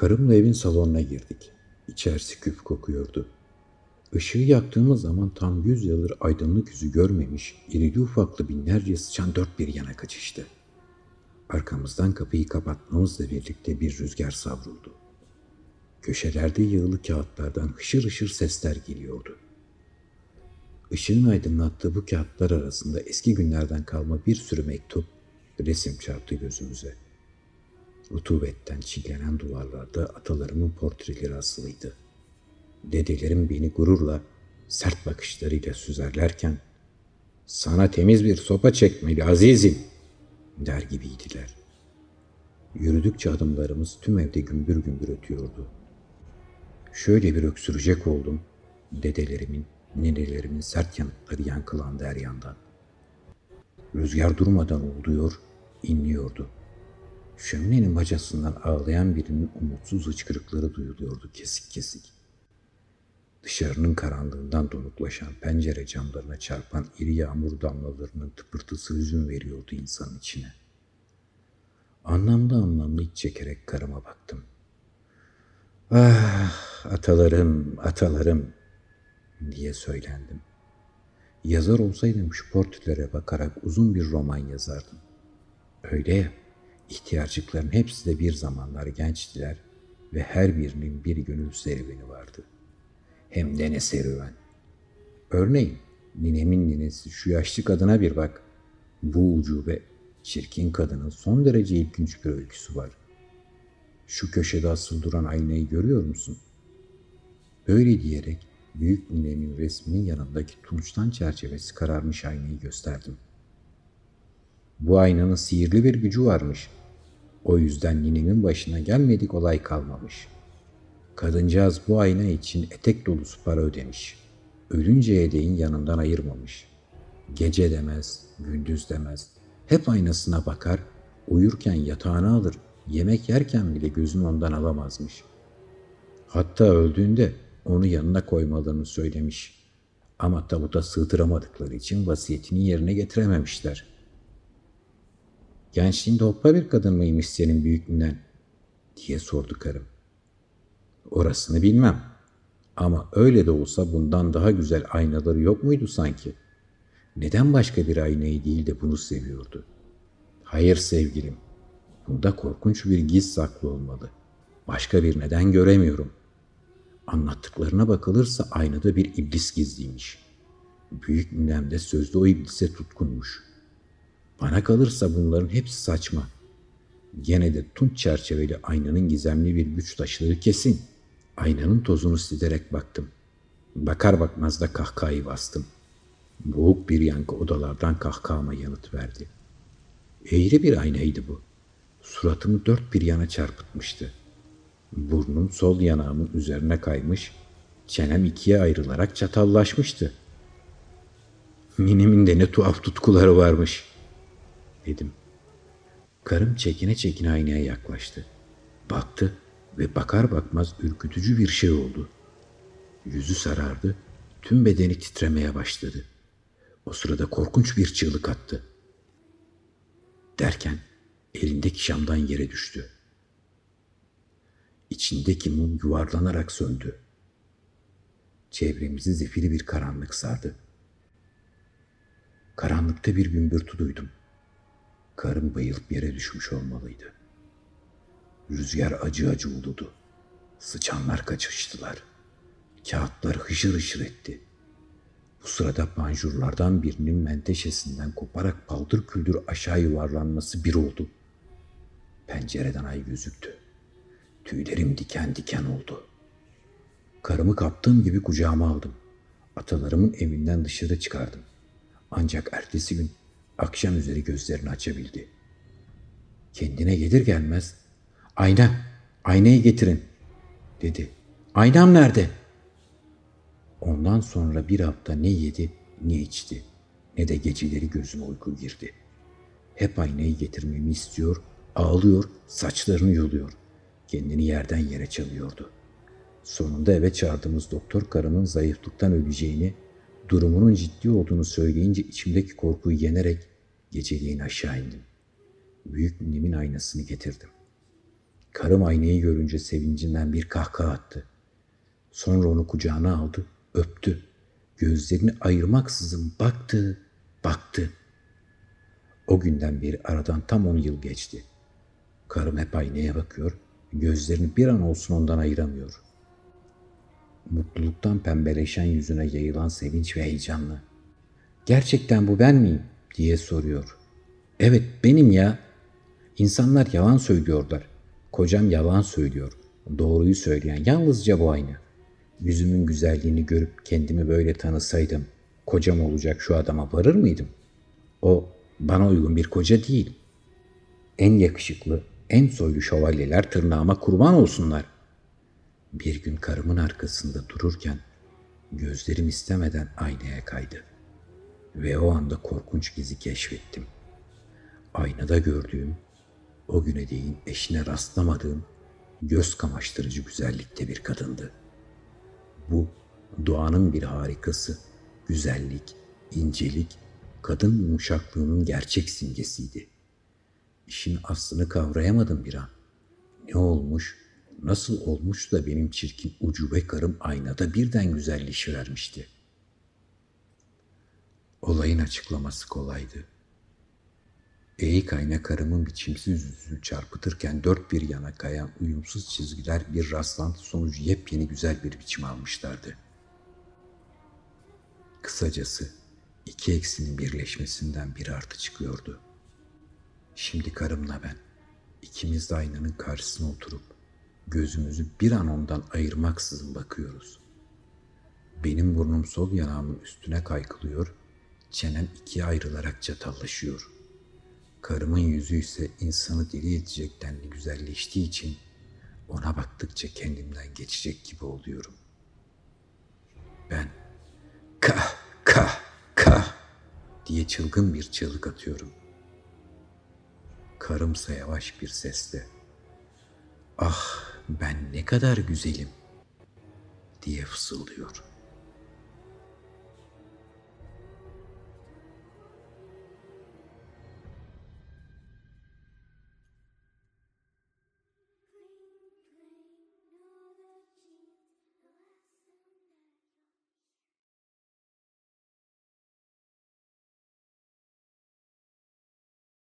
Karımla evin salonuna girdik. İçerisi küf kokuyordu. Işığı yaktığımız zaman tam yüz yıldır aydınlık yüzü görmemiş, irili ufaklı binlerce sıçan dört bir yana kaçıştı. Arkamızdan kapıyı kapatmamızla birlikte bir rüzgar savruldu. Köşelerde yığılı kağıtlardan hışır hışır sesler geliyordu. Işığın aydınlattığı bu kağıtlar arasında eski günlerden kalma bir sürü mektup, resim çarptı gözümüze. Rutubetten çiğlenen duvarlarda atalarımın portreleri asılıydı. Dedelerim beni gururla, sert bakışlarıyla süzerlerken, ''Sana temiz bir sopa çekmeli azizim.'' der gibiydiler. Yürüdükçe adımlarımız tüm evde gümbür gümbür ötüyordu. Şöyle bir öksürecek oldum, dedelerimin, nenelerimin sert yanıtları yankılandı her yandan. Rüzgar durmadan uğuluyor, inliyordu. Şöminenin bacasından ağlayan birinin umutsuz hıçkırıkları duyuluyordu kesik kesik. Dışarının karanlığından donuklaşan pencere camlarına çarpan iri yağmur damlalarının tıpırtısı hüzün veriyordu insanın içine. Anlamlı anlamlı iç çekerek karıma baktım. Ah atalarım, atalarım diye söylendim. Yazar olsaydım şu portrelere bakarak uzun bir roman yazardım. Öyle ya, ihtiyarcıkların hepsi de bir zamanlar gençtiler ve her birinin bir gönül serüveni vardı. Hem de ne serüven. Örneğin ninemin ninesi şu yaşlı kadına bir bak. Bu ucube, çirkin kadının son derece ilginç bir öyküsü var. Şu köşede asıl duran aynayı görüyor musun? Böyle diyerek büyük ninemin resminin yanındaki tunçtan çerçevesi kararmış aynayı gösterdim. Bu aynanın sihirli bir gücü varmış. O yüzden ninemin başına gelmedik olay kalmamış. Kadıncağız bu ayna için etek dolusu para ödemiş. Ölünceye değin yanından ayırmamış. Gece demez, gündüz demez. Hep aynasına bakar, uyurken yatağına alır, yemek yerken bile gözünü ondan alamazmış. Hatta öldüğünde onu yanına koymalarını söylemiş. Ama tabuta sığdıramadıkları için vasiyetini yerine getirememişler. Gençliğinde hoppa bir kadın mıymış senin büyüklüğünden diye sordu karım. Orasını bilmem. Ama öyle de olsa bundan daha güzel aynaları yok muydu sanki? Neden başka bir aynayı değil de bunu seviyordu? Hayır sevgilim. Bunda korkunç bir giz saklı olmalı. Başka bir neden göremiyorum. Anlattıklarına bakılırsa aynada bir iblis gizliymiş. Büyük ninem de sözde o iblise tutkunmuş. Bana kalırsa bunların hepsi saçma. Gene de tunç çerçeveli aynanın gizemli bir güç taşıdığı kesin. Aynanın tozunu silerek baktım. Bakar bakmaz da kahkahayı bastım. Boğuk bir yankı odalardan kahkahama yanıt verdi. Eğri bir aynaydı bu. Suratımı dört bir yana çarpıtmıştı. Burnum sol yanağımın üzerine kaymış, çenem ikiye ayrılarak çatallaşmıştı. Ninemin de ne tuhaf tutkuları varmış, dedim. Karım çekine çekine aynaya yaklaştı. Baktı ve bakar bakmaz ürkütücü bir şey oldu. Yüzü sarardı, tüm bedeni titremeye başladı. O sırada korkunç bir çığlık attı. Derken elindeki şamdan yere düştü. İçindeki mum yuvarlanarak söndü. Çevremizi zifiri bir karanlık sardı. Karanlıkta bir gümbürtü duydum. Karım bayılıp yere düşmüş olmalıydı. Rüzgar acı acı uludu. Sıçanlar kaçıştılar. Kağıtlar hışır hışır etti. Bu sırada panjurlardan birinin menteşesinden koparak paldır küldür aşağı yuvarlanması bir oldu. Pencereden ay gözüktü. Tüylerim diken diken oldu. Karımı kaptığım gibi kucağıma aldım. Atalarımın evinden dışarı çıkardım. Ancak ertesi gün akşam üzeri gözlerini açabildi. Kendine gelir gelmez ayna, aynayı getirin dedi. Aynam nerede? Ondan sonra bir hafta ne yedi ne içti ne de geceleri gözüme uyku girdi. Hep aynayı getirmemi istiyor, ağlıyor, saçlarını yoluyor. Kendini yerden yere çalıyordu. Sonunda eve çağırdığımız doktor karımın zayıflıktan öleceğini, durumunun ciddi olduğunu söyleyince içimdeki korkuyu yenerek geceliğin aşağı indim. Büyük ninemin aynasını getirdim. Karım aynayı görünce sevincinden bir kahkaha attı. Sonra onu kucağına aldı, öptü. Gözlerini ayırmaksızın baktı, baktı. O günden beri aradan tam on yıl geçti. Karım hep aynaya bakıyor, gözlerini bir an olsun ondan ayıramıyor. Mutluluktan pembeleşen yüzüne yayılan sevinç ve heyecanlı. Gerçekten bu ben miyim diye soruyor. Evet benim ya. İnsanlar yalan söylüyorlar. Kocam yalan söylüyor. Doğruyu söyleyen yalnızca bu aynı. Yüzümün güzelliğini görüp kendimi böyle tanısaydım, kocam olacak şu adama varır mıydım? O bana uygun bir koca değil. En yakışıklı, en soylu şövalyeler tırnağıma kurban olsunlar. Bir gün karımın arkasında dururken gözlerim istemeden aynaya kaydı. Ve o anda korkunç gizi keşfettim. Aynada gördüğüm, o güne değin eşine rastlamadığım göz kamaştırıcı güzellikte bir kadındı. Bu doğanın bir harikası, güzellik, incelik, kadın yumuşaklığının gerçek simgesiydi. İşin aslını kavrayamadım bir an. Ne olmuş, nasıl olmuş da benim çirkin ucube karım aynada birden güzelleşivermişti. Olayın açıklaması kolaydı. Eğik ayna karımın biçimsiz yüzünü çarpıtırken dört bir yana kayan uyumsuz çizgiler bir rastlantı sonucu yepyeni güzel bir biçim almışlardı. Kısacası iki eksinin birleşmesinden bir artı çıkıyordu. Şimdi karımla ben ikimiz de aynanın karşısına oturup gözümüzü bir an ondan ayırmaksızın bakıyoruz. Benim burnum sol yanağımın üstüne kaykılıyor, çenem ikiye ayrılarak çatallaşıyor. Karımın yüzü ise insanı deli edecek denli güzelleştiği için ona baktıkça kendimden geçecek gibi oluyorum. Ben kah kah kah diye çılgın bir çığlık atıyorum. Karımsa yavaş bir sesle ah ben ne kadar güzelim diye fısıldıyor.